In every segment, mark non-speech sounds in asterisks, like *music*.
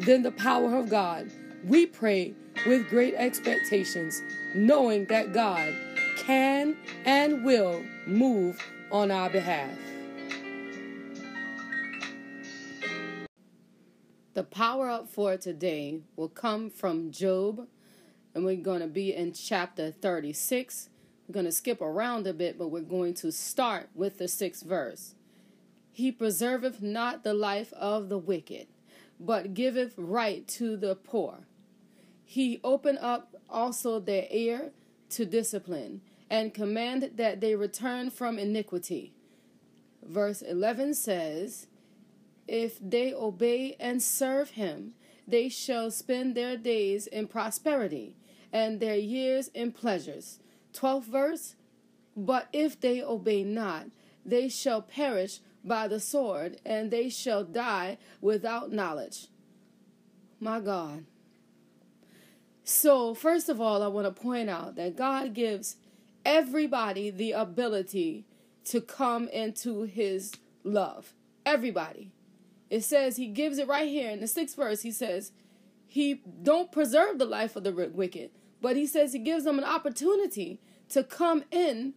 than the power of God. We pray with great expectations, knowing that God can and will move on our behalf. The power up for today will come from Job, and we're going to be in chapter 36. We're going to skip around a bit, but we're going to start with the sixth verse. He preserveth not the life of the wicked, but giveth right to the poor. He opened up also their ear to discipline, and commanded that they return from iniquity. Verse 11 says, If they obey and serve him, they shall spend their days in prosperity, and their years in pleasures. 12th verse, But if they obey not, they shall perish by the sword, and they shall die without knowledge. My God. So, first of all, I want to point out that God gives everybody the ability to come into his love. Everybody. It says he gives it right here in the sixth verse. He says he don't preserve the life of the wicked, but he says he gives them an opportunity to come in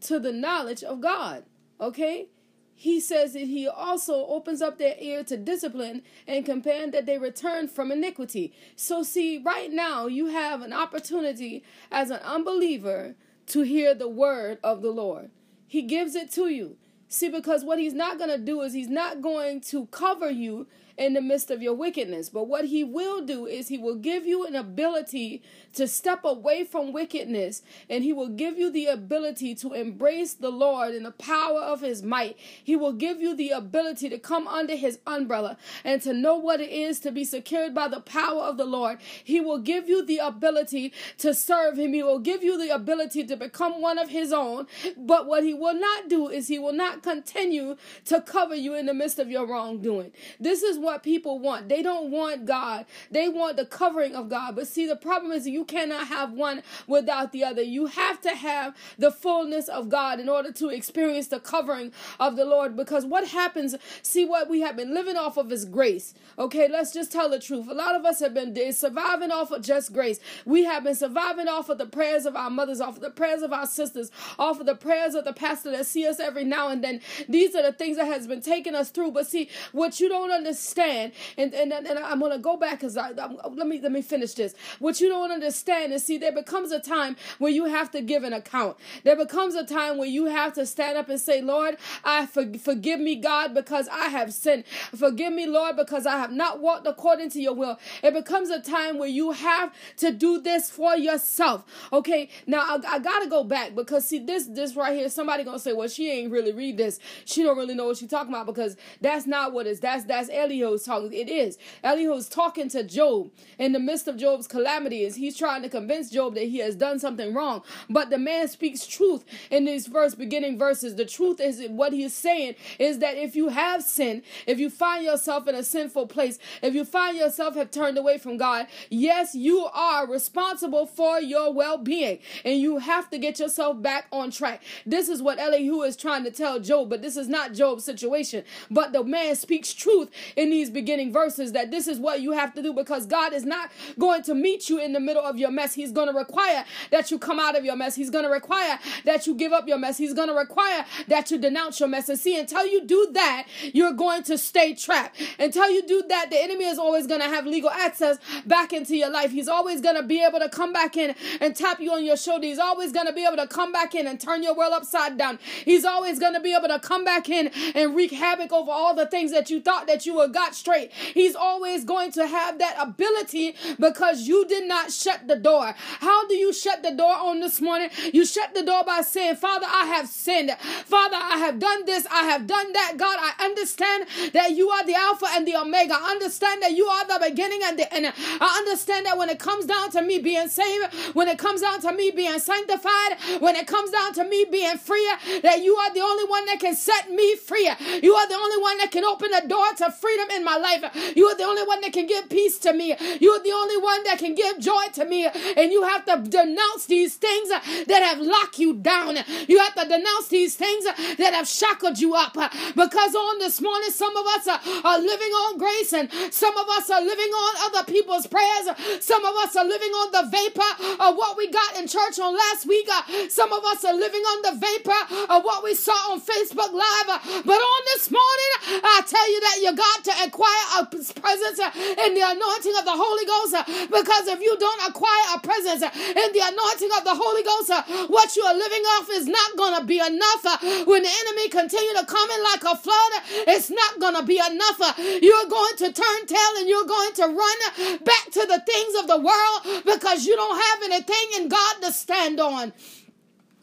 to the knowledge of God. Okay? He says that he also opens up their ear to discipline and command that they return from iniquity. So, see, right now you have an opportunity as an unbeliever to hear the word of the Lord. He gives it to you. See, because what he's not going to do is he's not going to cover you in the midst of your wickedness. But what he will do is he will give you an ability to step away from wickedness and he will give you the ability to embrace the Lord in the power of his might. He will give you the ability to come under his umbrella and to know what it is to be secured by the power of the Lord. He will give you the ability to serve him. He will give you the ability to become one of his own. But what he will not do is he will not continue to cover you in the midst of your wrongdoing. This is what people want. They don't want God. They want the covering of God. But see, the problem is you cannot have one without the other. You have to have the fullness of God in order to experience the covering of the Lord. Because what happens, see what we have been living off of is grace. Okay, let's just tell the truth. A lot of us have been surviving off of just grace. We have been surviving off of the prayers of our mothers, off of the prayers of our sisters, off of the prayers of the pastor that see us every now and then. These are the things that has been taking us through. But see, what you don't understand, and and, and I'm gonna go back because I, I let me let me finish this. What you don't understand is see, there becomes a time where you have to give an account. There becomes a time where you have to stand up and say, Lord, I for, forgive me, God, because I have sinned. Forgive me, Lord, because I have not walked according to your will. It becomes a time where you have to do this for yourself. Okay, now I, I gotta go back because see this this right here. Somebody gonna say, well, she ain't really read this. She don't really know what she's talking about because that's not what it's. That's that's Elihu's talking. It is Elihu's talking to Job in the midst of Job's calamities. He's trying to convince Job that he has done something wrong, but the man speaks truth in these first beginning verses. The truth is what he is saying is that if you have sinned, if you find yourself in a sinful place, if you find yourself have turned away from God, yes, you are responsible for your well-being, and you have to get yourself back on track. This is what Elihu is trying to tell Job, but this is not Job's situation. But the man speaks truth in these beginning verses that this is what you have to do because God is not going to meet you in the middle of your mess. He's going to require that you come out of your mess. He's going to require that you give up your mess. He's going to require that you denounce your mess. And see, until you do that, you're going to stay trapped. Until you do that, the enemy is always going to have legal access back into your life. He's always going to be able to come back in and tap you on your shoulder. He's always going to be able to come back in and turn your world upside down. He's always going to be able to come back in and wreak havoc over all the things that you thought that you were God Straight. He's always going to have that ability because you did not shut the door. How do you shut the door on this morning? You shut the door by saying, Father, I have sinned. Father, I have done this. I have done that. God, I understand that you are the Alpha and the Omega. I understand that you are the beginning and the end. I understand that when it comes down to me being saved, when it comes down to me being sanctified, when it comes down to me being free, that you are the only one that can set me free. You are the only one that can open the door to freedom in my life. You are the only one that can give peace to me. You are the only one that can give joy to me. And you have to denounce these things that have locked you down. You have to denounce these things that have shackled you up. Because on this morning, some of us are living on grace and some of us are living on other people's prayers. Some of us are living on the vapor of what we got in church on last week. Some of us are living on the vapor of what we saw on Facebook Live. But on this morning, I tell you that you got to acquire a presence in the anointing of the Holy Ghost. Because if you don't acquire a presence in the anointing of the Holy Ghost, what you are living off is not going to be enough. When the enemy continue to come in like a flood, it's not going to be enough. You're going to turn tail and you're going to run back to the things of the world because you don't have anything in God to stand on.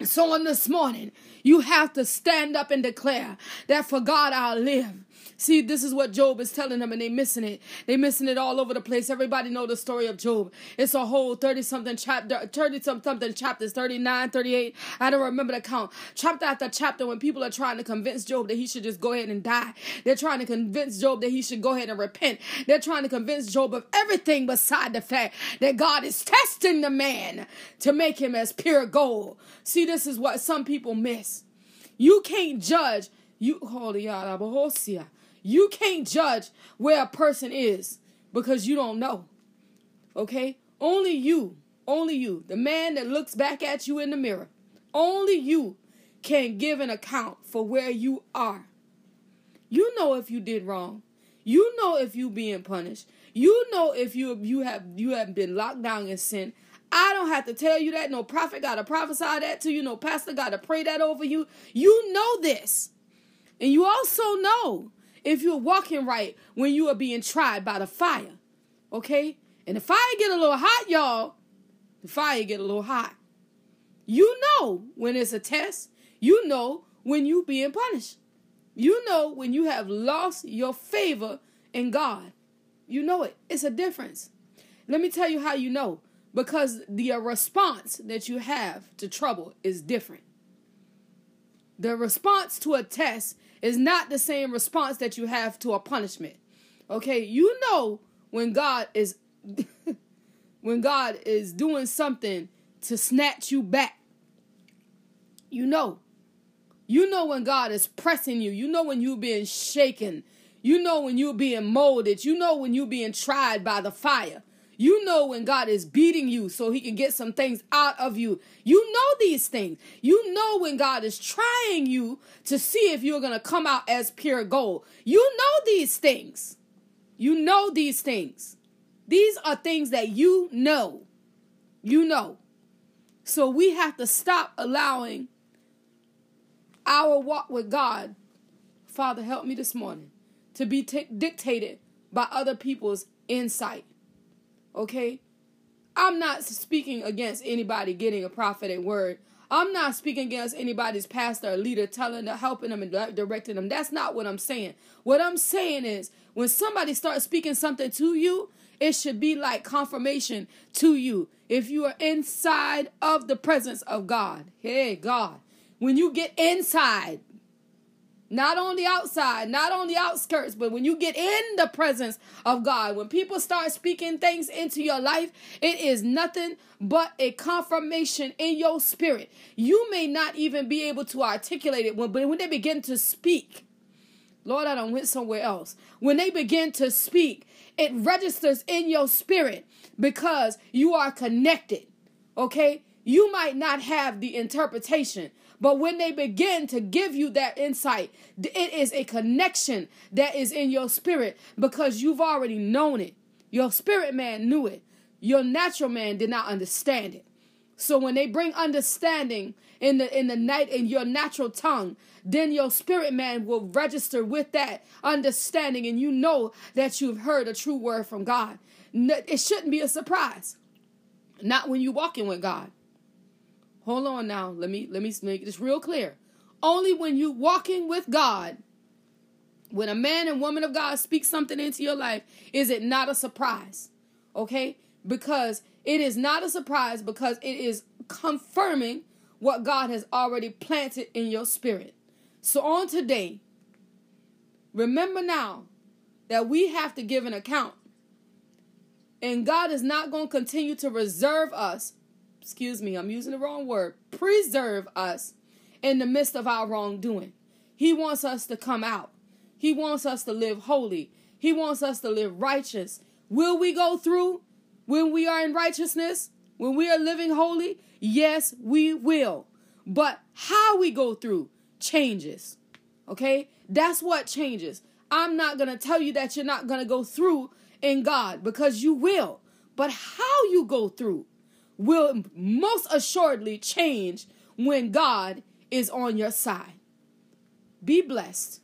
So on this morning, you have to stand up and declare that for God I'll live See, this is what Job is telling them, and they missing it. They missing it all over the place. Everybody know the story of Job. It's a whole 30 something chapter, 30 something chapters, 39, 38. I don't remember the count. Chapter after chapter, when people are trying to convince Job that he should just go ahead and die. They're trying to convince Job that he should go ahead and repent. They're trying to convince Job of everything beside the fact that God is testing the man to make him as pure gold. See, this is what some people miss. You can't judge. You holy you can't judge where a person is because you don't know. Okay? Only you, only you, the man that looks back at you in the mirror, only you can give an account for where you are. You know if you did wrong. You know if you being punished. You know if you you have you have been locked down in sin. I don't have to tell you that. No prophet got to prophesy that to you. No pastor got to pray that over you. You know this. And you also know if you're walking right when you are being tried by the fire. Okay? And the fire get a little hot, y'all. The fire get a little hot. You know when it's a test. You know when you being punished. You know when you have lost your favor in God. You know it. It's a difference. Let me tell you how you know. Because the response that you have to trouble is different. The response to a test is not the same response that you have to a punishment. Okay, you know when God is *laughs* when God is doing something to snatch you back. You know. You know when God is pressing you. You know when you're being shaken. You know when you're being molded. You know when you're being tried by the fire. You know when God is beating you so he can get some things out of you. You know these things. You know when God is trying you to see if you're going to come out as pure gold. You know these things. You know these things. These are things that you know. You know. So we have to stop allowing our walk with God, Father, help me this morning, to be t- dictated by other people's insight. Okay? I'm not speaking against anybody getting a prophetic word. I'm not speaking against anybody's pastor or leader telling them, helping them and directing them. That's not what I'm saying. What I'm saying is when somebody starts speaking something to you, it should be like confirmation to you. If you are inside of the presence of God, hey, God, when you get inside, not on the outside, not on the outskirts, but when you get in the presence of God, when people start speaking things into your life, it is nothing but a confirmation in your spirit. You may not even be able to articulate it, but when they begin to speak, Lord, I don't went somewhere else. When they begin to speak, it registers in your spirit because you are connected. Okay? You might not have the interpretation, but when they begin to give you that insight, it is a connection that is in your spirit because you've already known it. Your spirit man knew it. Your natural man did not understand it. So when they bring understanding, in the in the night in your natural tongue, then your spirit man will register with that understanding and you know that you've heard a true word from God. It shouldn't be a surprise. Not when you're walking with God. Hold on now. Let me let me make this real clear. Only when you walking with God, when a man and woman of God speak something into your life, is it not a surprise. Okay? Because it is not a surprise because it is confirming what God has already planted in your spirit. So on today, remember now that we have to give an account. And God is not going to continue to reserve us, excuse me, I'm using the wrong word, preserve us in the midst of our wrongdoing. He wants us to come out. He wants us to live holy. He wants us to live righteous. Will we go through when we are in righteousness? When we are living holy? Yes, we will. But how we go through changes. Okay? That's what changes. I'm not going to tell you that you're not going to go through in God because you will. But how you go through will most assuredly change when God is on your side. Be blessed.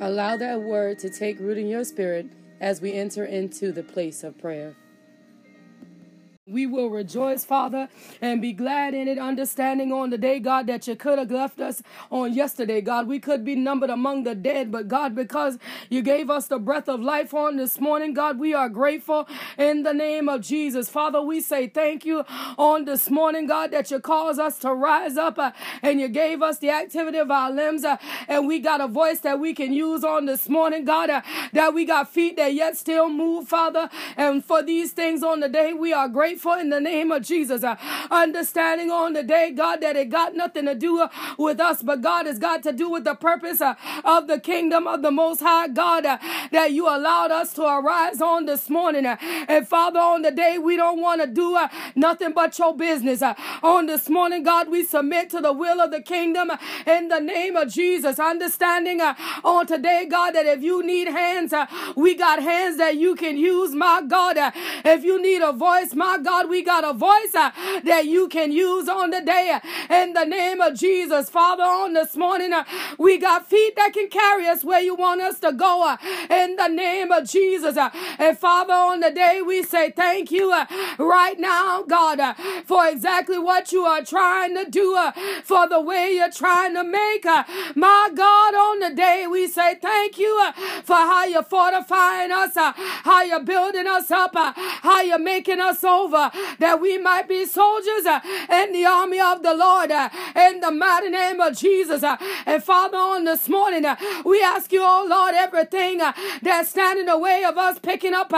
Allow that word to take root in your spirit as we enter into the place of prayer. We will rejoice, Father, and be glad in it, understanding on the day, God, that you could have left us on yesterday, God. We could be numbered among the dead, but God, because you gave us the breath of life on this morning, God, we are grateful in the name of Jesus. Father, we say thank you on this morning, God, that you caused us to rise up uh, and you gave us the activity of our limbs, uh, and we got a voice that we can use on this morning, God, uh, that we got feet that yet still move, Father. And for these things on the day, we are grateful grateful in the name of Jesus. Uh, understanding on the day, God, that it got nothing to do uh, with us, but God has got to do with the purpose uh, of the kingdom of the Most High God uh, that you allowed us to arise on this morning. Uh, and Father, on the day, we don't want to do uh, nothing but your business. on this morning, God, we submit to the will of the kingdom in the name of Jesus. Understanding on today, God, that if you need hands, we got hands that you can use, my God. if you need a voice, my God, we got a voice uh, that you can use on the day in the name of Jesus. Father, on this morning, uh, we got feet that can carry us where you want us to go uh, in the name of Jesus. Uh, and Father, on the day, we say thank you uh, right now, God, uh, for exactly what you are trying to do, for the way you're trying to make. My God, on the day, we say thank you for how you're fortifying us, how you're building us up, how you're making us over Uh, that we might be soldiers uh, in the army of the Lord uh, in the mighty name of Jesus. Uh, and Father, on this morning, uh, we ask you, oh Lord, everything uh, that's standing in the way of us picking up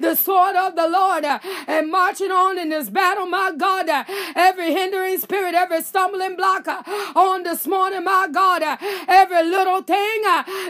the sword of the Lord and marching on in this battle, my God, every hindering spirit, every stumbling block on this morning, my God, every little thing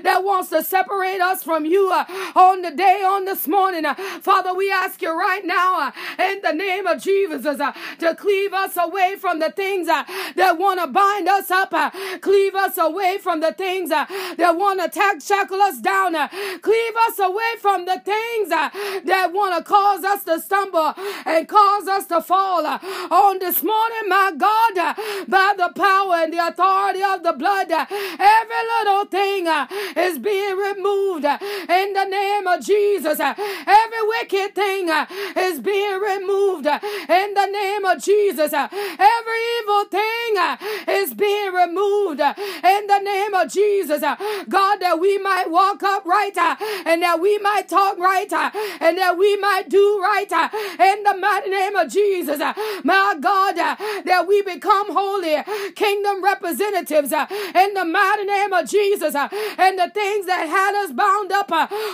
that wants to separate us from you on the day, on this morning, Father, we ask you right now in the name of Jesus uh, to cleave us away from the things uh, that want to bind us up, uh, cleave us away from the things uh, that want to tack shackle us down, uh, cleave us away from the things uh, that want to cause us to stumble and cause us to fall. Uh, on this morning, my God, uh, by the power and the authority of the blood, uh, every little thing uh, is being removed uh, in the name of Jesus. Uh, every wicked thing is being removed removed uh, in the name of Jesus. Uh, every evil thing uh, is being removed uh, in the name of Jesus. Uh, God, that we might walk upright uh, and that we might talk right and that we might do right in the mighty name of Jesus. My God, that we become holy kingdom representatives in the mighty name of Jesus. And the things that had us bound up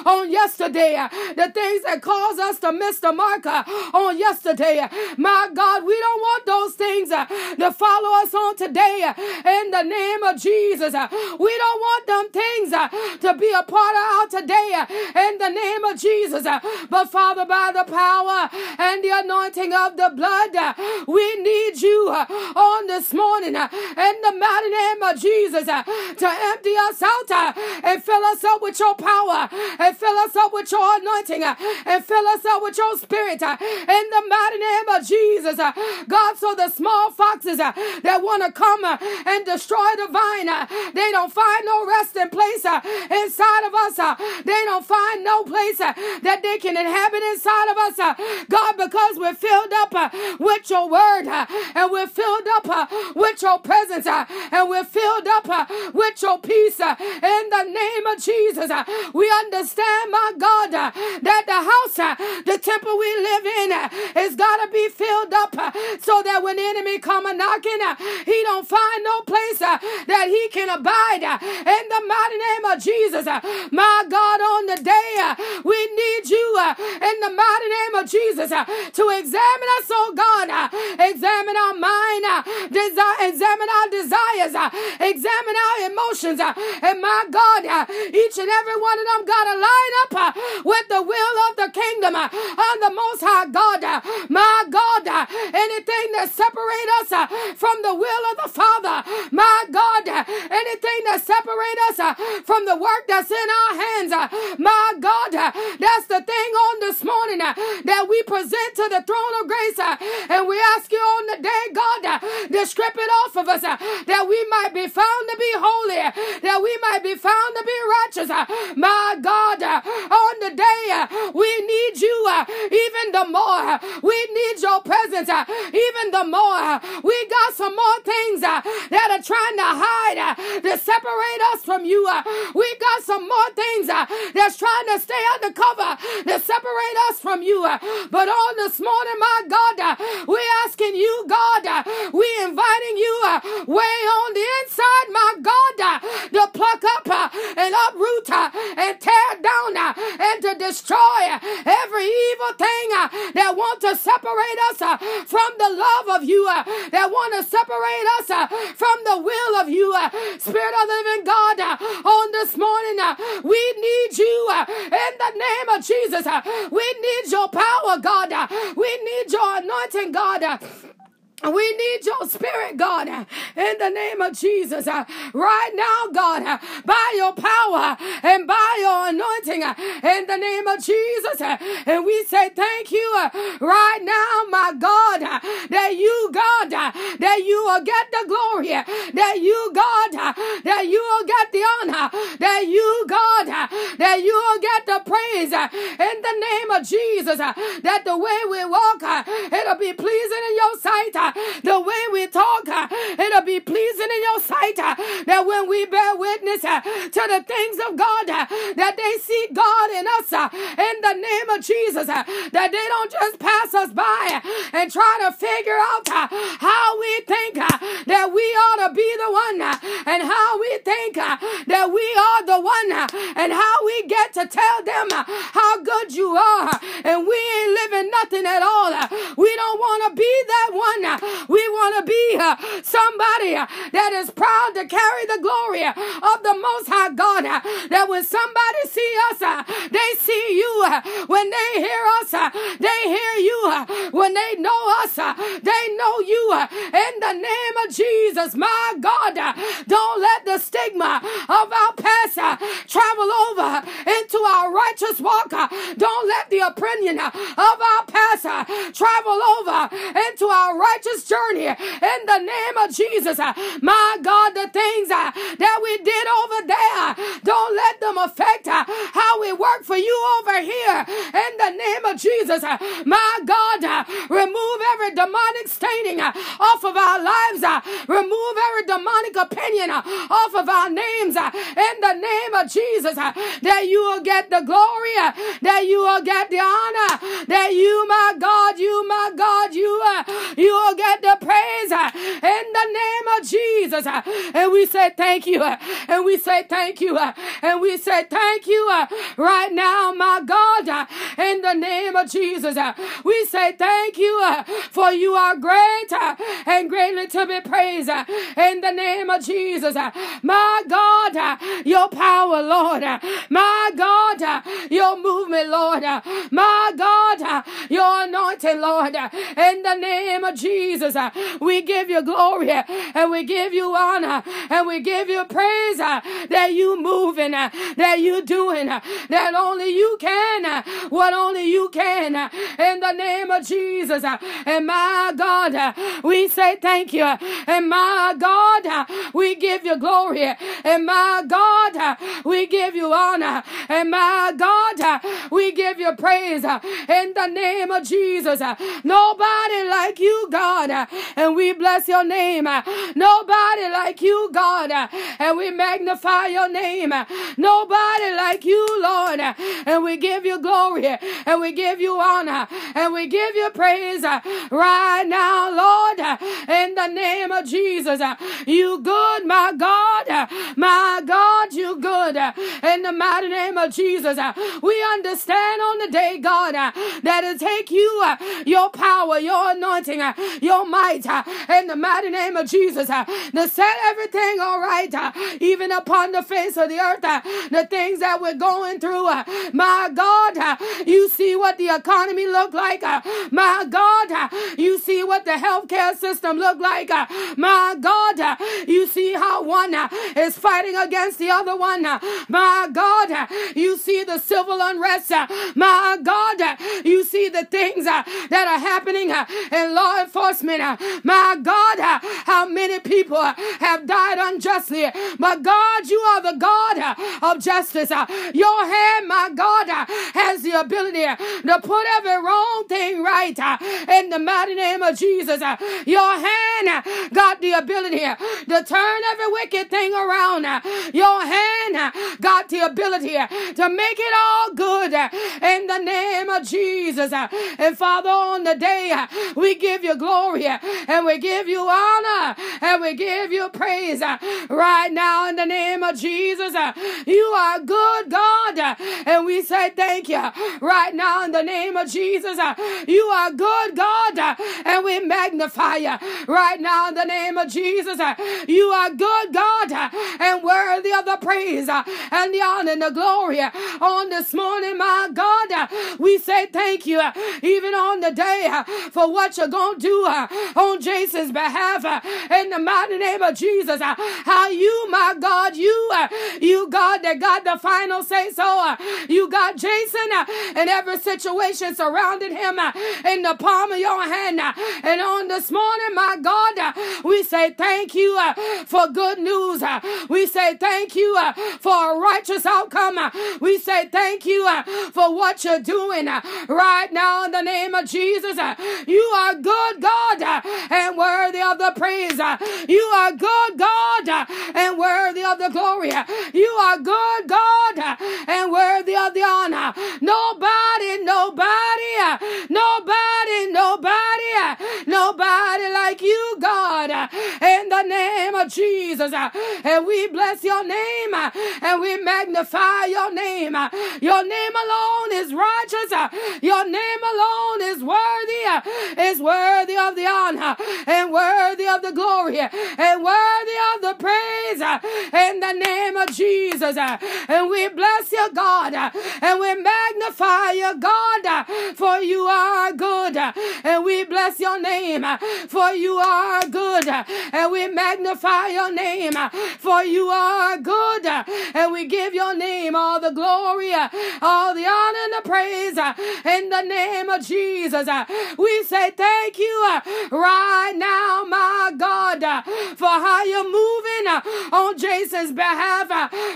on yesterday, the things that caused us to miss the mark on yesterday yesterday. My God, we don't want those things uh, to follow us on today uh, in the name of Jesus. Uh, we don't want them things uh, to be a part of our today uh, in the name of Jesus. Uh, but Father, by the power and the anointing of the blood, we need you on this morning in the mighty name of Jesus to empty us out and fill us up with your power and fill us up with your anointing and fill us up with your spirit in the mighty name of Jesus. Uh, God, so the small foxes uh, that want to come uh, and destroy the vine, they don't find no resting place inside of us. They don't find no place that they can inhabit inside of us. God, because we're filled up with your word and we're filled up with your presence and we're filled up with your peace in the name of Jesus. We understand, my God, that the house, the temple we live in, is got to be filled up uh, so that when the enemy come a knocking, uh, he don't find no place uh, that he can abide in the mighty name of Jesus. My God, on the day we need you in the mighty name of Jesus to examine us, oh God, examine our mind, desire, examine our desires, examine our emotions, and my God, each and every one of them got to line up with the will of the kingdom on the Most High God. My God, anything that separate us uh, from the will of the Father, my God, anything that separate us uh, from the work that's in our hands, uh, my God, that's the thing on this morning that we present to the throne of grace, and we ask you on the day, God, to strip it off of us, that we might be found to be holy, that we might be found to be righteous. My God, on the day we need you even the more. We need your presence uh, even the more. We got some more things uh, that are trying to hide uh, to separate us from you. We got some more things that's trying to stay undercover to separate us from you. But on this morning, my God, we're asking you, God, we're inviting you way on the inside, my God, to pluck up and uproot and tear down and to destroy every evil thing that want to separate us uh, from the love of you, uh, that want to separate us uh, from the will of you. Spirit of the living God, on this morning, we need you in the name of Jesus. We need your power, God. We need your anointing, God. We need your spirit, God, in the name of Jesus. Right now, God, by your power and by your anointing, in the name of Jesus. And we say thank you right now, my God, that you, God, that you will get the glory, that you, God, that you will get the honor, that you, God, that you will get the praise in the name of Jesus. That the way we walk, it'll be pleasing in your sight the way we talk, uh, it'll be pleasing in your sight. Uh, that when we bear witness uh, to the things of God, uh, that they see God in us uh, in the name of Jesus. Uh, that they don't just pass us by and try to figure out how we think that we ought to be the one and how we think that we are the one and how we get to tell them how good you are and we ain't living nothing at all. We don't want to be that one. We want to be somebody that is proud to carry the glory of the Most High God. That when somebody see us, they see you. When they hear us, they hear you. When they know us, they know you. In the name of Jesus, my God, don't let the stigma of our past travel over into our righteous walk. Don't let the opinion of our past travel over into our righteous journey in the name of Jesus. Uh, my God, the things uh, that we did over there, don't let them affect uh, how we work for you over here in the name of Jesus. Uh, my God, uh, remove every demonic staining uh, off of our lives, remove every demonic opinion off of our names in the name of Jesus. That you will get the glory, that you will get the honor, that you, my God, you, my God, you, you get the praise uh, in the name of Jesus. Uh, and we say thank you. Uh, and we say thank you. Uh, and we say thank you uh, right now, my God, uh, in the name of Jesus. We say thank you for you are great and greatly to be praised in the name of Jesus. My God, your power, Lord. My God, your movement, Lord. My God, your anointing, Lord. In the name of Jesus, Uh, we give you glory uh, and we give you honor and we give you praise uh, that you moving, that you doing, that only you can, what only you can. In the name of Jesus, and my God, we say thank you. And my God, we give you glory. And my God, we give you honor. And my God, we give you praise. In the name of Jesus, nobody like you, God. And we bless your name. Nobody like you, God. And we magnify your name. Nobody like you, Lord. And we give you glory. And we give you honor. And we give you praise right now, Lord. In the name of Jesus. You good, my God. My God, you good. In the mighty name of Jesus. We understand on the day, God, that it take you, your power, your anointing, your might, uh, in the mighty name of Jesus, uh, to set everything all right, uh, even upon the face of the earth, the things that we're going through. My God, you see what the economy look like. My God, you see what the healthcare system look like. My God, you see how one is fighting against the other one. My God, you see the civil unrest. My God, you see the things that are happening in law enforcement. My God, how many people have died unjustly. But God, you are the God of justice. Your hand, my God, has the ability to put every wrong thing right in the mighty name of Jesus. Your hand got the ability to turn every wicked thing around. Your hand got the ability to make it all good in the name of Jesus. And Father, on the day we give you glory and we give you honor and we give you praise uh, right now in the name of Jesus. Uh, you are good, God, uh, and we say thank you right now in the name of Jesus. You are good, God, and we magnify you right now in the name of Jesus. You are good, God, and worthy of the praise and the honor and the glory on this morning, my God. We say thank you even on the day for what you're going to do Uh, on Jason's behalf uh, in the mighty name of Jesus. Uh, how you, my God, you, you, God, that got the final say so. You got Jason in every situation surrounding him in the palm of your hand. And on this morning, my God, we say thank you for good news. We say thank you for a righteous outcome. We say thank you for what you're doing right now in the name of Jesus. You are good, God, and worthy of the praise. You are good, God, and worthy of the glory. You are good, God, and worthy of the honor. Nobody, nobody, nobody, nobody, nobody like you, God, in the name of Jesus. And we bless your name and we magnify your name. Your name alone is righteous. Your name is worthy of the honor and worthy of the glory and worthy of the praise in the name of Jesus. And we bless you, God, and we magnify you, God, for you are good. And we bless your name, for you are good. And we magnify your name, for you are good. And we give your name all the glory, all the honor, and the praise in the name of Jesus. We say thank you uh, right now, my God, uh, for how you're moving uh, on Jason's behalf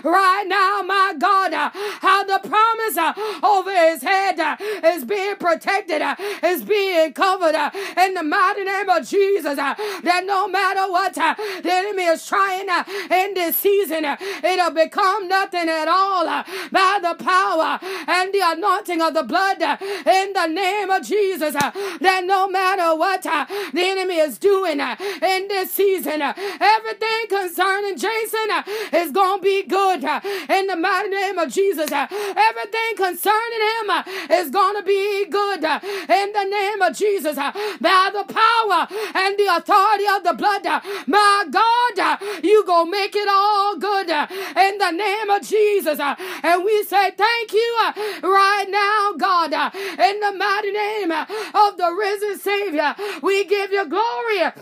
right now, my God, how the promise over his head is being protected, is being covered in the mighty name of Jesus. That no matter what the enemy is trying in this season, it'll become nothing at all by the power and the anointing of the blood in the name of Jesus. That no matter what uh, the enemy is doing uh, in this season, uh, everything concerning Jason is going to be good in the mighty name of Jesus. Everything concerning him is going to be good in the name of Jesus by the power and the authority of the blood. My God, you going to make it all good in the name of Jesus. And we say thank you right now, God, in the mighty name of the risen Savior. We give you glory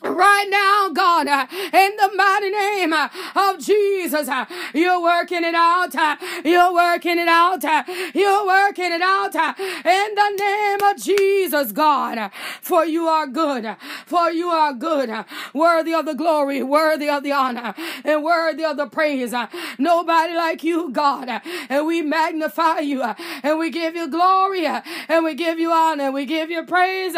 Right now, God, uh, in the mighty name uh, of Jesus, uh, you're working it out. Uh, you're working it out. Uh, you're working it out uh, in the name of Jesus, God. For you are good. For you are good. Worthy of the glory, worthy of the honor, and worthy of the praise. Nobody like you, God. And we magnify you, and we give you glory, and we give you honor, and we give you praise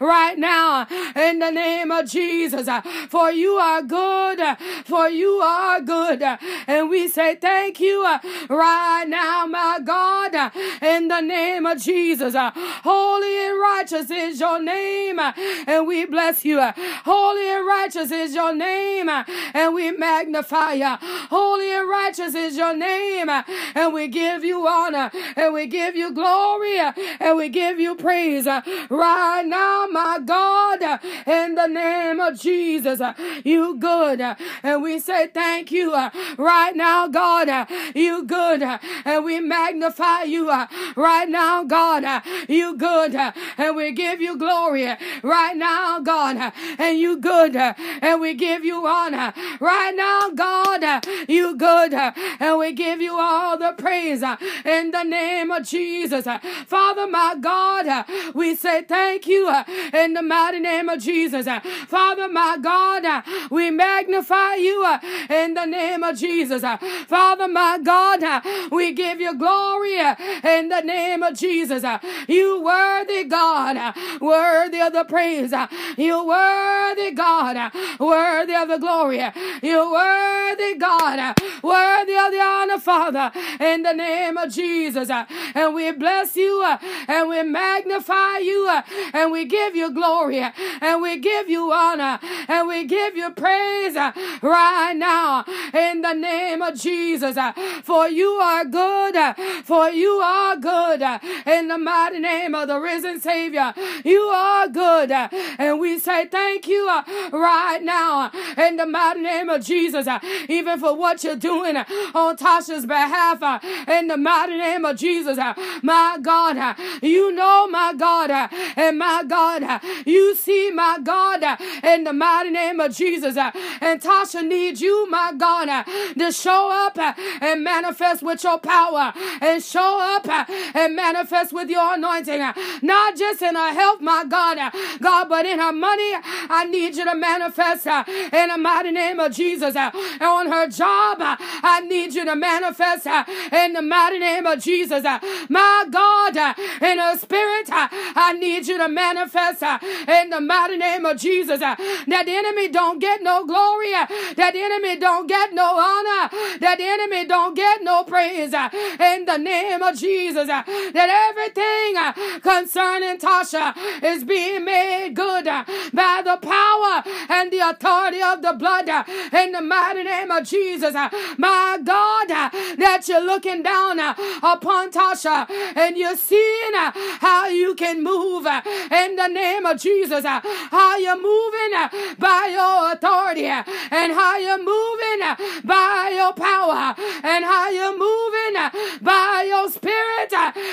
right now in the name of Jesus. Jesus, uh, for you are good, uh, for you are good. Uh, and we say thank you uh, right now, my God, uh, in the name of Jesus. Uh, holy and righteous is your name, and we bless you. Holy and righteous is your name, and we magnify you. Holy and righteous is your name, and we give you honor, and we give you glory, and we give you praise right now, my God, in the name name of Jesus. Uh, you good. Uh, and we say thank you uh, right now, God. Uh, you good. Uh, and we magnify you uh, right now, God. You good. And we give you glory right now, God. And you good. And we give you honor right now, God. You good. And we give you all the praise in the name of Jesus. Father, my God, we say thank you in the mighty name of Jesus. Father, Father, my God, uh, we magnify you uh, in the name of Jesus. Uh, Father, my God, uh, we give you glory uh, in the name of Jesus. Uh, you worthy God, worthy of the praise. You worthy God, worthy of the glory. You worthy God, worthy of the honor, Father, in the name of Jesus. And we bless you and we magnify you and we give you glory and we give you honor honor and we give you praise uh, right now in the name of Jesus. Uh, for you are good, uh, for you are good uh, in the mighty name of the risen Savior. You are good, uh, and we say thank you uh, right now in the mighty name of Jesus, even for what you're doing on Tasha's behalf in the mighty name of Jesus. My God, you know, my God, and my God, you see, my God, in the mighty name of Jesus. And Tasha needs you, my God, to show up and manifest with your power and show up and manifest with your anointing. Not just in her health, my God, God, but in her money. I need you to manifest in the mighty name of Jesus. On her job, I need you to manifest in the mighty name of Jesus. My God, in her spirit, I need you to manifest in the mighty name of Jesus that the enemy don't get no glory, uh, that the enemy don't get no honor, that the enemy don't get no praise uh, in the name of Jesus, uh, that everything concerning Tasha is being made good by the power and the authority of the blood in the mighty name of Jesus. My God, that you're looking down upon Tasha and you're seeing how you can move in the name of Jesus, how you're moving by your authority and how you're moving by your power and how you're moving by your spirit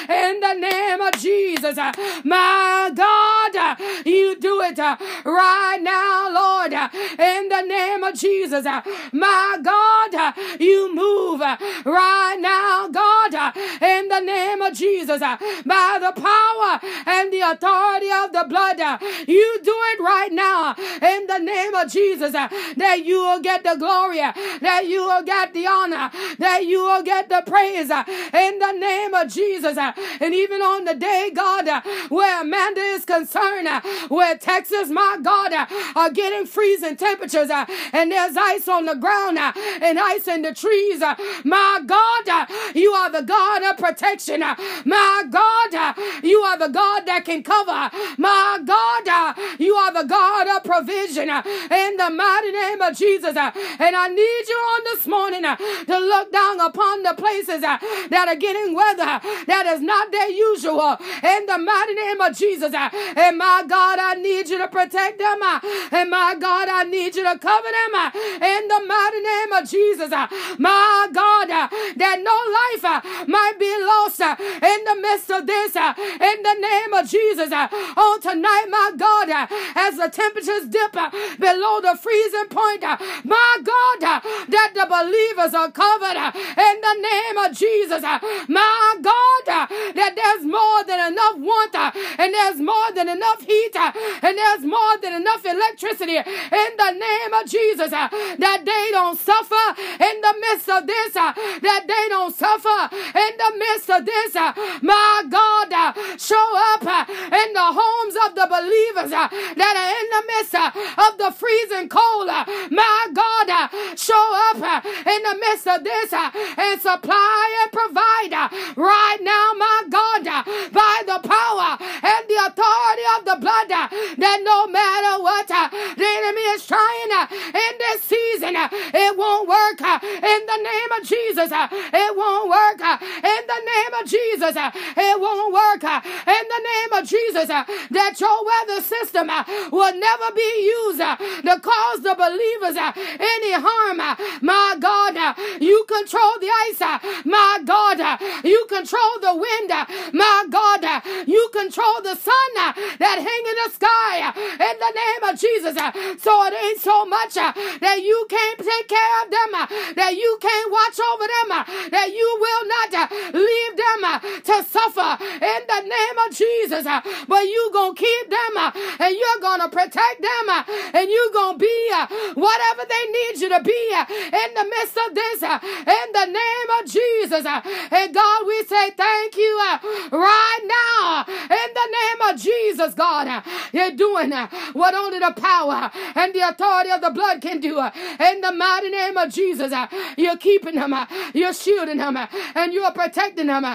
in the name of Jesus. My God, Uh, you do it uh, right now, Lord, uh, in the name of Jesus. My God, you move right now, God, in the name of Jesus, by the power and the authority of the blood. You do it right now in the name of Jesus uh, that you will get the glory, uh, that you will get the honor, that you will get the praise uh, in the name of Jesus. And even on the day, God, where Amanda is concerned, Uh, where Texas, my God, uh, are getting freezing temperatures uh, and there's ice on the ground and ice in the trees, my God, you are the God of protection protection. My God, you are the God that can cover. My God, you are the God of provision in the mighty name of Jesus. And I need you on this morning to look down upon the places that are getting weather that is not their usual in the mighty name of Jesus. And my God, I need you to protect them. And my God, I need you to cover them in the mighty name of Jesus. My God, that no life might be lost in the midst of this in the name of Jesus. On tonight, my God, as the temperatures dip below the freezing point, my God, that the believers are covered in the name of Jesus. My God, that there's more than enough warmth and there's more than enough heat uh, and there's more than enough electricity in the name of Jesus uh, that they don't suffer in the midst of this, uh, that they don't suffer in the midst of this. My God, show up in the homes of the believers that are in the midst of the freezing cold. My God, show up in the midst of this and supply and provide right now, my God, by the power and authority of the blood, that no matter what uh, the enemy is trying in this season, it won't work in the name of Jesus. It won't work in the name of Jesus. It won't work in the name of Jesus. That your weather system will never be used to cause the believers any harm. My God, you control the ice. My God, you control the wind. My God, you control the sun that hang in the sky in the name of Jesus. So it ain't so much uh, that you can't take care of them, uh, that you can't watch over them, uh, that you will not leave them to suffer in the name of Jesus. But you gonna keep them and you're gonna protect them and you're gonna be whatever they need you to be in the midst of this in the name of Jesus. And God, we say thank you uh, right now in the name of Jesus, God. Uh, you're doing uh, what only the power and the authority of the blood can do in the mighty name of Jesus. You're keeping them, you're shielding them, and you're protecting them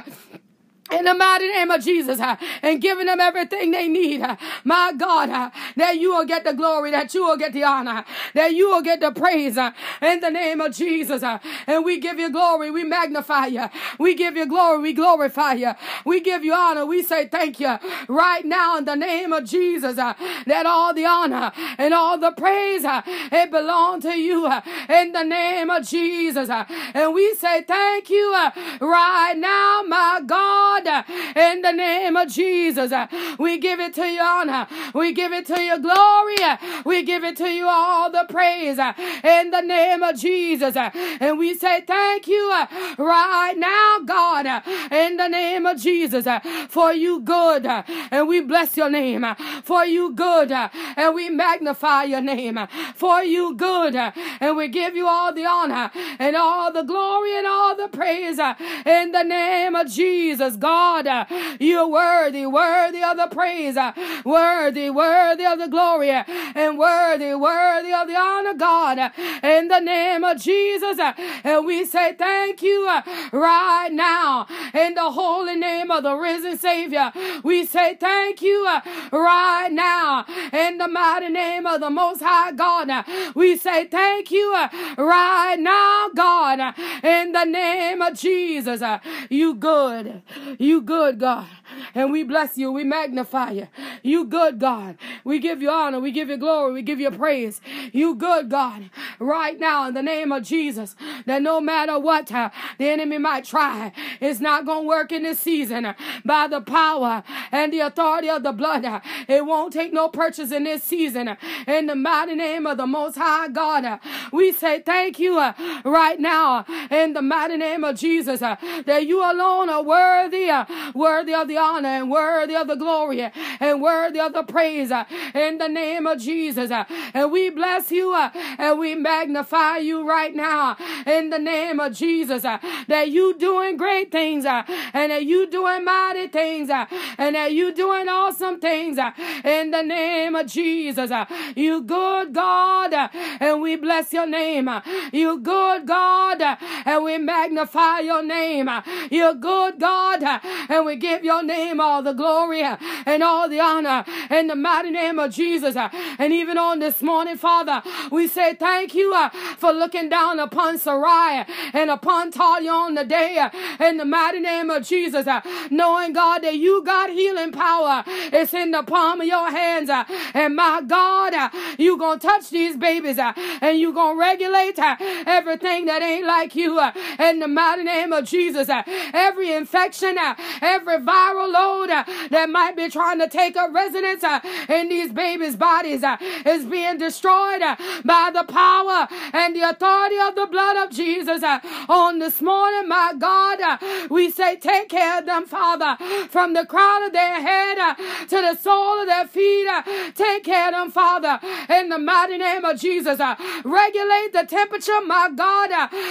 in the mighty name of Jesus uh, and giving them everything they need. Uh, my God, uh, that you will get the glory, that you will get the honor, that you will get the praise uh, in the name of Jesus. Uh, and we give you glory, we magnify you, we give you glory, we glorify you, we give you honor, we say thank you right now in the name of Jesus. Uh, that all the honor and all the praise it belong to you in the name of Jesus. and we say thank you right now, my God. In the name of Jesus. We give it to you honor. We give it to you glory. We give it to you all the praise in the name of Jesus. And we say thank you right now, God, in the name of Jesus, for you good. And we bless your name for you good. And we magnify your name for you good. And we give you all the honor and all the glory and all the praise in the name of Jesus. God. Uh, You're worthy, worthy of the praise, uh, worthy, worthy of the glory, uh, and worthy, worthy of the honor, God. In the name of Jesus, and we say thank you right now. In the holy name of the risen Savior, we say thank you right now. In the mighty name of the Most High God, we say thank you right now, God. In the name of Jesus, you good. You good, God. And we bless you. We magnify you. You good, God. We give you honor. We give you glory. We give you praise. You good, God. Right now, in the name of Jesus, that no matter what uh, the enemy might try, it's not going to work in this season. By the power and the authority of the blood, uh, it won't take no purchase in this season. In the mighty name of the Most High God, uh, we say thank you right now in the mighty name of Jesus that you alone are worthy worthy, worthy of the honor and worthy of the glory and worthy of the praise uh, in the name of Jesus. Uh, and we bless you uh, and we magnify you right now in the name of Jesus that you doing great things and that you doing mighty things and that you doing awesome things in the name of Jesus. You good God and we bless your name. You good God and we magnify your name. You good God and we give your name all the glory and all the honor in the mighty name of Jesus. And even on this morning, Father, we say thank you uh, for looking down upon Sarai and upon Talia on the day uh, in the mighty name of Jesus, uh, knowing God that you got healing power. It's in the palm of your hands. And my God, you gonna touch these babies and you gonna regulate everything that ain't like you in the mighty name of Jesus. Every infection, Uh, every viral load uh, that might be trying to take up residence uh, in these babies' bodies is being destroyed by the power and the authority of the blood of Jesus. On this morning, my God, we say, take care of them, Father, from the crown of their head to the sole of their feet. Take care of them, Father, in the mighty name of Jesus. Regulate the temperature, my God.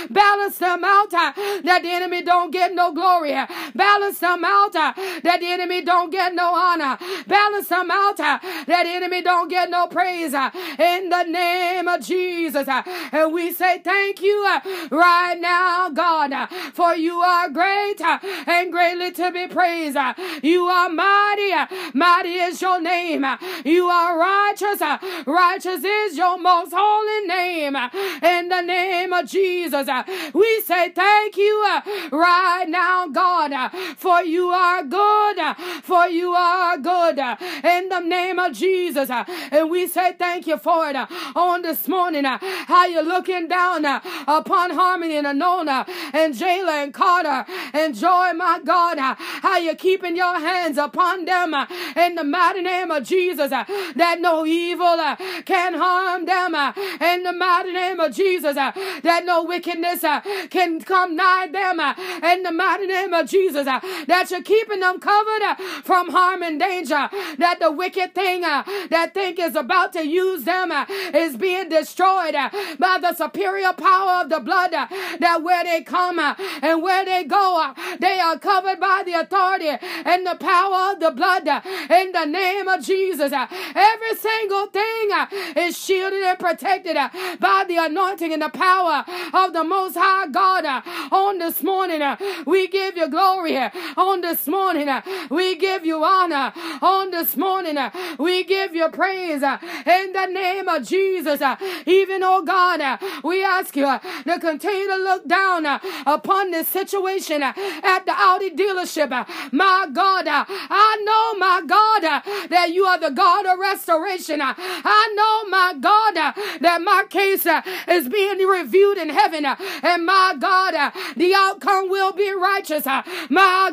Balance them out that the enemy don't get no glory. Balance them out uh, that the enemy don't get no honor. Balance them out uh, that the enemy don't get no praise. Uh, in the name of Jesus. And we say thank you right now, God, for you are great and greatly to be praised. You are mighty. Mighty is your name. You are righteous. Righteous is your most holy name. In the name of Jesus, we say thank you right now, God, for you are good. For you are good. In the name of Jesus. And we say thank you for it on this morning. How you looking down upon Harmani and Anona and Jayla and Carter and Joy, my God. How you keeping your hands upon them in the mighty name of Jesus that no evil can harm them in the mighty name of Jesus that no wickedness can come nigh them in the mighty name of Jesus that you're keeping them covered uh, from harm and danger that the wicked thing uh, that think is about to use them uh, is being destroyed by the superior power of the blood that where they come and where they go they are covered by the authority and the power of the blood in the name of Jesus every single thing is shielded and protected by the anointing and the power of the most high God on this morning we give you glory on this morning uh, we give you honor. On this morning uh, we give you praise uh, in the name of Jesus even oh God we ask you to continue to look down upon this situation at the Audi dealership. My God I know my God that you are the God of restoration. I know my God that my case is being reviewed in heaven. And my God the outcome will be righteous. My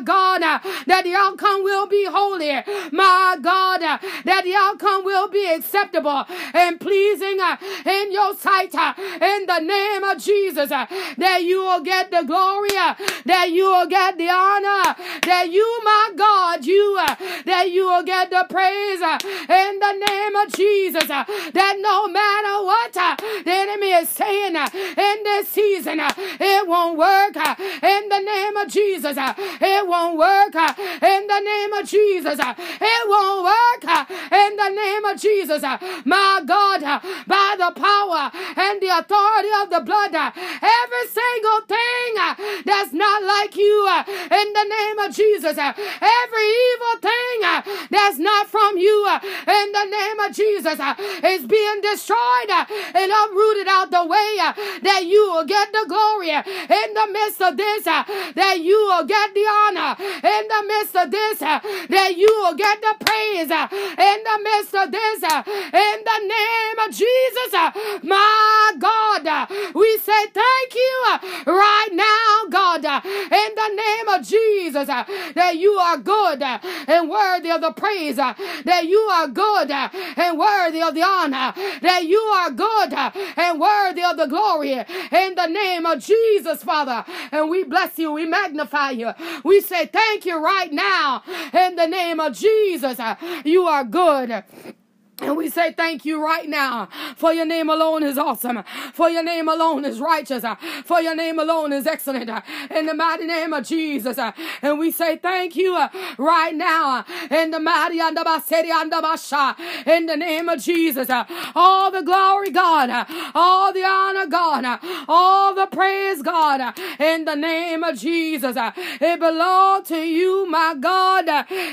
God uh, that the outcome will be holy. My God uh, that the outcome will be acceptable and pleasing uh, in your sight in the name of Jesus that you will get the glory that you will get the honor that you my God you that you will get the praise in the name of Jesus that no matter what the enemy is saying in this season it won't work in the name of Jesus it won't work uh, in the name of Jesus uh, it won't work uh, in the name of Jesus my God by the power and the authority of the blood every single thing that's not like you in the name of Jesus every evil thing that's not from you in the name of Jesus is being destroyed and uprooted out the way that you will get the glory in the midst of this that you will get the in the midst of this uh, that you will get the praise uh, in the midst of this uh, in the name of Jesus my God we say thank you right now God in the name of Jesus, that you are good and worthy of the praise, that you are good and worthy of the honor, that you are good and worthy of the glory in the name of Jesus, Father. And we bless you, we magnify you, we say thank you right now in the name of Jesus. You are good. And we say thank you right now. For your name alone is awesome, for your name alone is righteous, for your name alone is excellent. In the mighty name of Jesus. And we say thank you right now. In the mighty and the and the in the name of Jesus. All the glory, God, all the honor, God, all the praise, God, in the name of Jesus. It belongs to you, my God.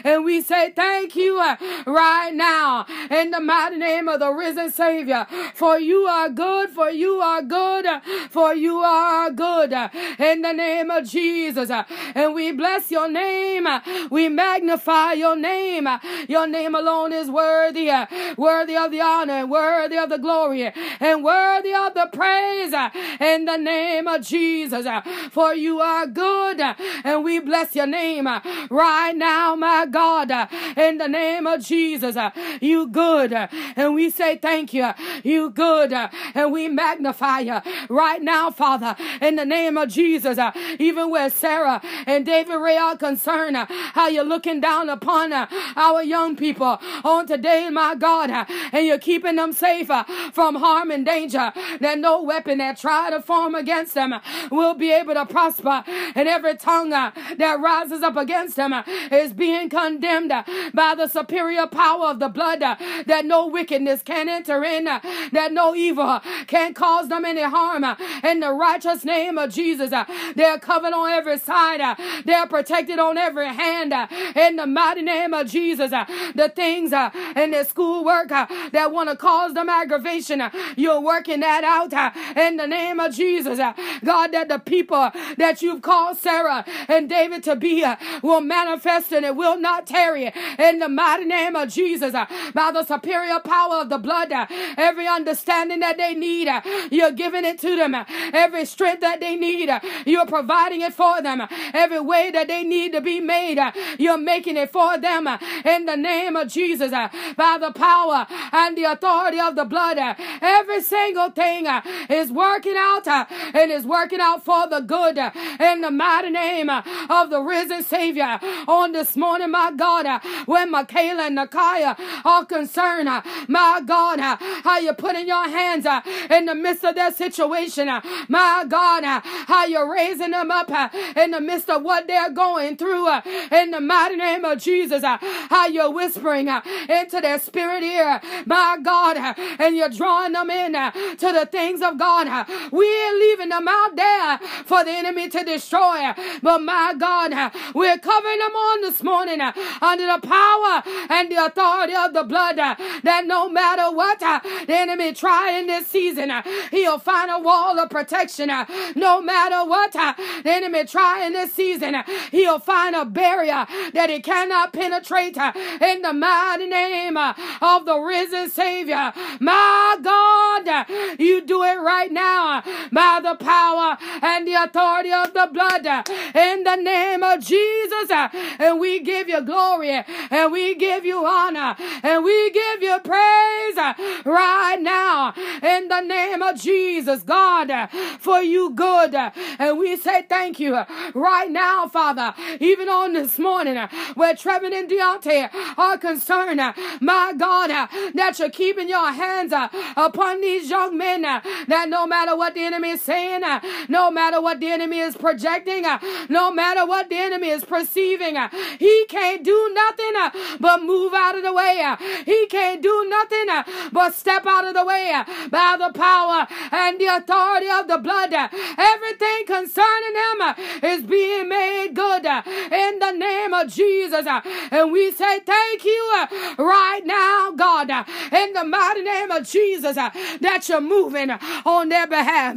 And we say thank you right now. In the mighty name of the risen Savior. For you are good, for you are good, for you are good. In the name of Jesus. And we bless your name. We magnify your name. Your name alone is worthy, worthy of the honor, worthy of the glory, and worthy of the praise. In the name of Jesus. For you are good, and we bless your name right now, my God. In the name of Jesus. You good good. Uh, and we say thank you. You good. Uh, and we magnify you right now, Father, in the name of Jesus. Uh, even where Sara and David Ray are concerned, how you're looking down upon our young people on today, my God, and you're keeping them safe from harm and danger. That no weapon that try to form against them will be able to prosper, and every tongue that rises up against them is being condemned by the superior power of the blood that no wickedness can enter in, uh, that no evil can cause them any harm. Uh, in the righteous name of Jesus, uh, they're covered on every side, they're protected on every hand. In the mighty name of Jesus, the things in their schoolwork that want to cause them aggravation, you're working that out in the name of Jesus. God, that the people that you've called Sara and David to be will manifest and it will not tarry in the mighty name of Jesus by the superior power of the blood, every understanding that they need, you're giving it to them. Every strength that they need, you're providing it for them. Every way that they need to be made, you're making it for them. In the name of Jesus, by the power and the authority of the blood, every single thing is working out and is working out for the good. In the mighty name of the risen Savior, on this morning, my God, when Makayla and Nakya are concerned uh, my God, uh, how you're putting your hands uh, in the midst of their situation, uh, my God, uh, how you're raising them up uh, in the midst of what they're going through, in the mighty name of Jesus, how you're whispering into their spirit ear, my God, and you're drawing them in to the things of God. We ain't leaving them out there for the enemy to destroy, but my God, we're covering them on this morning under the power and the authority of the blood that no matter what uh, the enemy try in this season, uh, he'll find a wall of protection. Uh, no matter what uh, the enemy try in this season, uh, he'll find a barrier that he cannot penetrate uh, in the mighty name of the risen Savior. My God, you do it right now by the power and the authority of the blood in the name of Jesus. And we give you glory and we give you honor and we give give you praise uh, right now in the name of Jesus, God, uh, for you good. Uh, and we say thank you right now, Father, even on this morning where Trevin and Deante are concerned, my God, that you're keeping your hands upon these young men, that no matter what the enemy is saying, no matter what the enemy is projecting, no matter what the enemy is perceiving, he can't do nothing but move out of the way. He can't can't do nothing uh, but step out of the way uh, by the power and the authority of the blood. Everything concerning him uh, is being made good uh, in the name of Jesus. Uh, and we say thank you uh, right now, God, in the mighty name of Jesus, that you're moving on their behalf.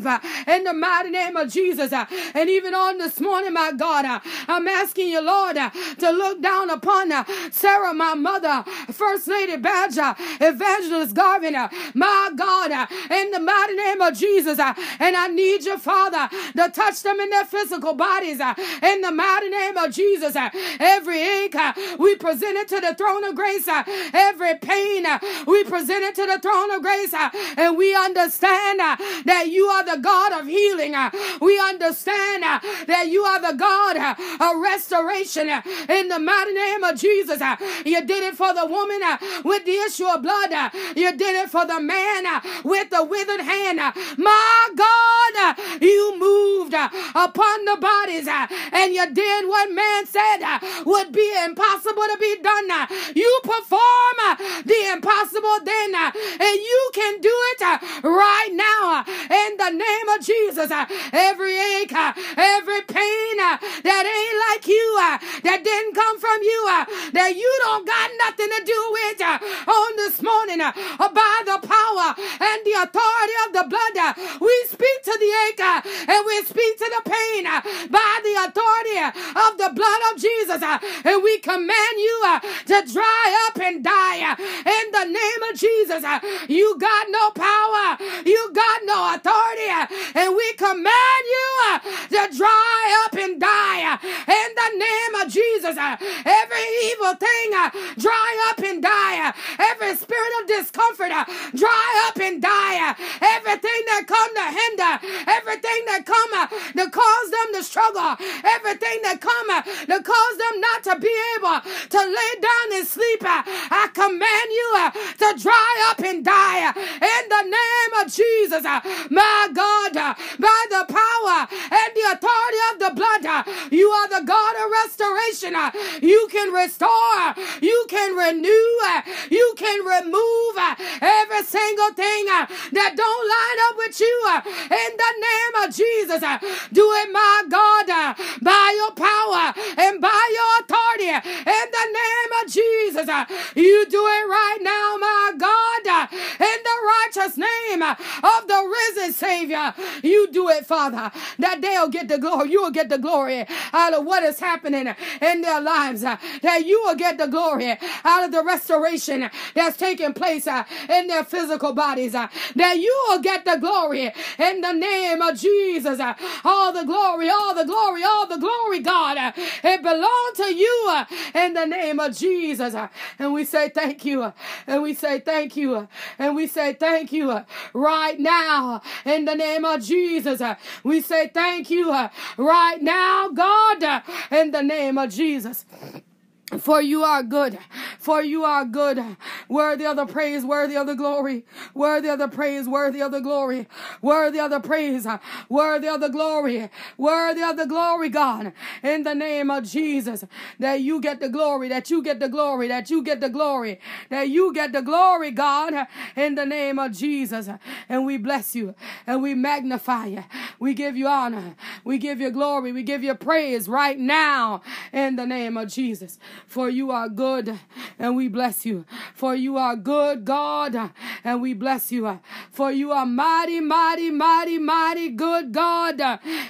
In the mighty name of Jesus. And even on this morning, my God, I'm asking you, Lord, to look down upon Sarah, my mother, First Lady Badger, uh, Evangelist Garvin, my God, uh, in the mighty name of Jesus. Uh, and I need you, Father, to touch them in their physical bodies in the mighty name of Jesus. Every ache we present it to the throne of grace. Every pain we present it to the throne of grace. And we understand that you are the God of healing. We understand that you are the God of restoration in the mighty name of Jesus. You did it for the woman with the issue of blood. You did it for the man uh, with the withered hand. Uh, my God, uh, you moved upon the bodies and you did what man said would be impossible to be done. You perform the impossible then, and you can do it right now in the name of Jesus. Every ache, every pain that ain't like you, that didn't come from you, that you don't got nothing to do with on this morning, uh, by the power and the authority of the blood, uh, we speak to the ache uh, and we speak to the pain by the authority of the blood of Jesus. And we command you to dry up and die in the name of Jesus. You got no power, you got no authority, and we command you to dry up and die in the name of Jesus. Uh, every evil thing uh, dry up and die. Uh, every spirit of discomfort dry up and die. Everything that come to hinder, everything that come to cause them to struggle, everything that come to cause them not to be able to lay down and sleep, I command you to dry up and die in the name of Jesus. My God, by the power and the authority of the blood, you are the God of restoration. Uh, you can restore, you can renew, uh, you can remove uh, every single thing that don't line up with you in the name of Jesus. Do it, my God, by your power and by your authority in the name of Jesus. You do it right now, my God, in the righteous name of the risen Savior. You do it, Father, that they'll get the glory. You will get the glory out of what is happening in their lives, that you will get the glory out of the restoration that's taking place uh, in their physical bodies, uh, that you will get the glory in the name of Jesus. Uh, all the glory, all the glory, all the glory, God. It belongs to you in the name of Jesus. And we say thank you. And we say thank you. And we say thank you uh, right now in the name of Jesus. Uh, we say thank you uh, right now, God, in the name of Jesus. For you are good, for you are good, worthy of the praise, worthy of the glory, worthy of the praise, worthy of the glory, worthy of the praise, worthy of the glory, worthy of the glory, God, in the name of Jesus, that you get the glory, that you get the glory, that you get the glory, that you get the glory, God, in the name of Jesus. And we bless you and we magnify you. We give you honor, we give you glory, we give you praise right now. In the name of Jesus for you are good and we bless you. For you are good, God, and we bless you. For you are mighty, mighty, mighty, mighty good, God,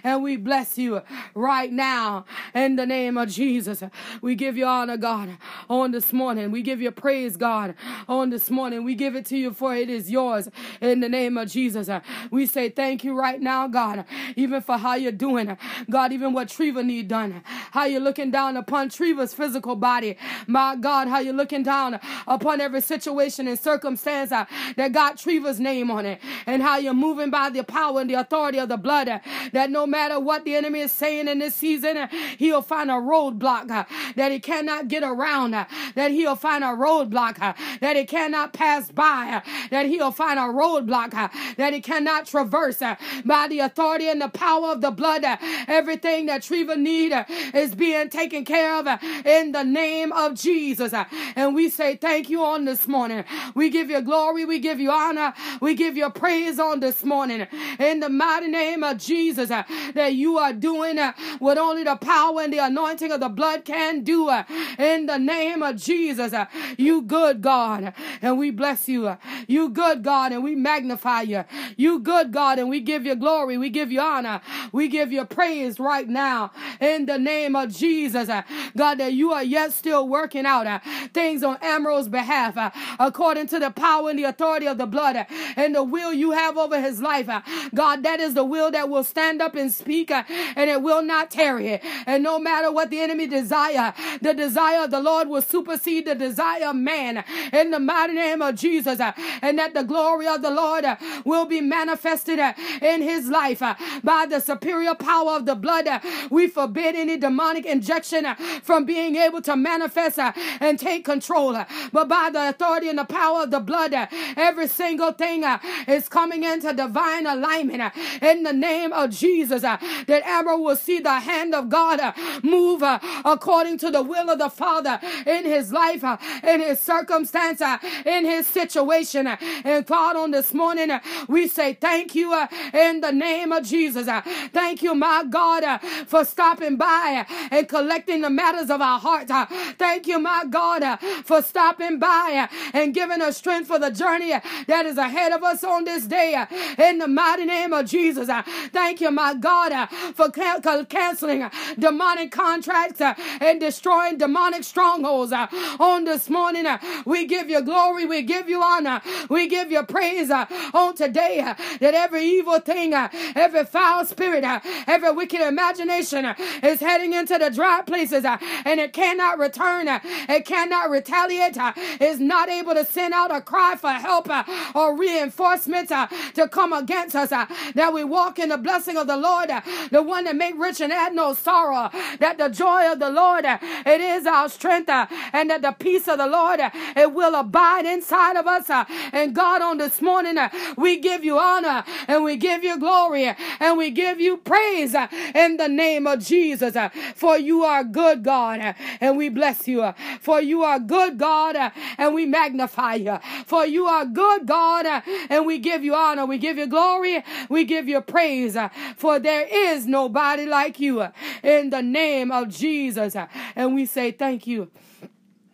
and we bless you right now in the name of Jesus. We give you honor, God, on this morning. We give you praise, God, on this morning. We give it to you for it is yours in the name of Jesus. We say thank you right now, God, even for how you're doing. God, even what Trevva need done. How you're looking down upon Trevva's physical body. My God, how you're looking down upon every situation and circumstance uh, that got Trevva's name on it. And how you're moving by the power and the authority of the blood. Uh, that no matter what the enemy is saying in this season, uh, he'll find a roadblock uh, that he cannot get around. Uh, that he'll find a roadblock uh, that he cannot pass by. that he'll find a roadblock that he cannot traverse. by the authority and the power of the blood, everything that Trevva need is being taken care of in the name of Jesus. And we say thank you on this morning. We give you glory. We give you honor. We give you praise on this morning. In the mighty name of Jesus, uh, that you are doing uh, what only the power and the anointing of the blood can do. Uh, in the name of Jesus, you good God. And we bless you. You good God. And we magnify you. You good God. And we give you glory. We give you honor. We give you praise right now. In the name of Jesus, God, that you are yet still working out uh, things on Amaril's behalf uh, according to the power and the authority of the blood uh, and the will you have over his life. Uh, God, that is the will that will stand up and speak uh, and it will not tarry. And no matter what the enemy desire, the desire of the Lord will supersede the desire of man in the mighty name of Jesus. Uh, and that the glory of the Lord uh, will be manifested uh, in his life uh, by the superior power of the blood. Uh, we forbid any demonic injection uh, from being able to manifest uh, and take control. Uh, but by the authority and the power of the blood, uh, every single thing uh, is coming into divine alignment uh, in the name of Jesus. Uh, that Amber will see the hand of God move according to the will of the Father in his life, in his circumstance, in his situation. And Father, on this morning, we say thank you in the name of Jesus. Thank you, my God, for stopping by and collecting the matters of our heart. Thank you, my God, uh, for stopping by uh, and giving us strength for the journey that is ahead of us on this day. Uh, in the mighty name of Jesus, thank you, my God, for canceling demonic contracts and destroying demonic strongholds on this morning. We give you glory, we give you honor, we give you praise on today that every evil thing, every foul spirit, every wicked imagination is heading into the dry places and it cannot return, uh, it cannot retaliate, uh, is not able to send out a cry for help uh, or reinforcements to come against us. That we walk in the blessing of the Lord, the one that make rich and add no sorrow. That the joy of the Lord, it is our strength, and that the peace of the Lord, it will abide inside of us. And God, on this morning, we give you honor and we give you glory and we give you praise in the name of Jesus. For you are good, God, and we bless you. Uh, for you are good, God, uh, and we magnify you. For you are good, God, uh, and we give you honor. We give you glory. We give you praise. For there is nobody like you in the name of Jesus. And we say thank you.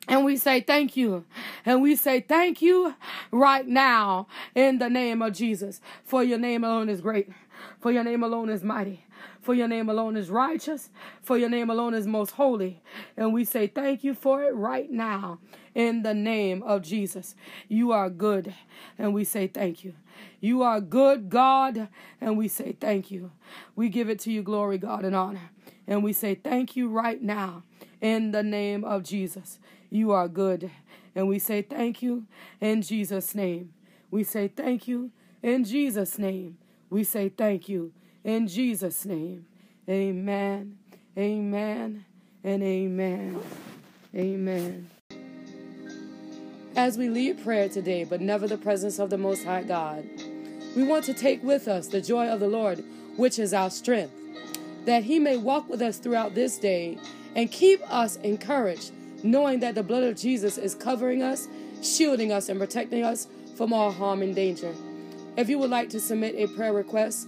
And we say thank you. And we say thank you right now in the name of Jesus. For your name alone is great. For your name alone is mighty. For your name alone is righteous. For your name alone is most holy. And we say thank you for it right now in the name of Jesus. You are good. And we say thank you. You are good, God. And we say thank you. We give it to you, glory, God, and honor. And we say thank you right now in the name of Jesus. You are good. And we say thank you in Jesus' name. We say thank you in Jesus' name. We say thank you in Jesus' name. Amen. Amen. And amen. Amen. As we lead prayer today, but never the presence of the Most High God, we want to take with us the joy of the Lord, which is our strength, that He may walk with us throughout this day and keep us encouraged knowing that the blood of Jesus is covering us, shielding us, and protecting us from all harm and danger. If you would like to submit a prayer request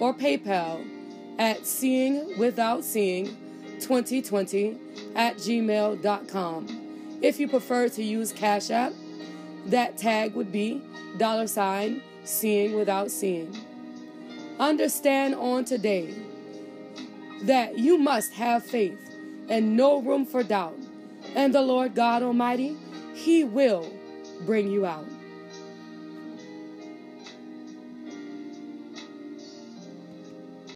or PayPal at seeing without seeing 2020 at gmail.com. If you prefer to use Cash App, that tag would be dollar sign seeing without seeing. Understand on today that you must have faith and no room for doubt. And the Lord God Almighty he will bring you out.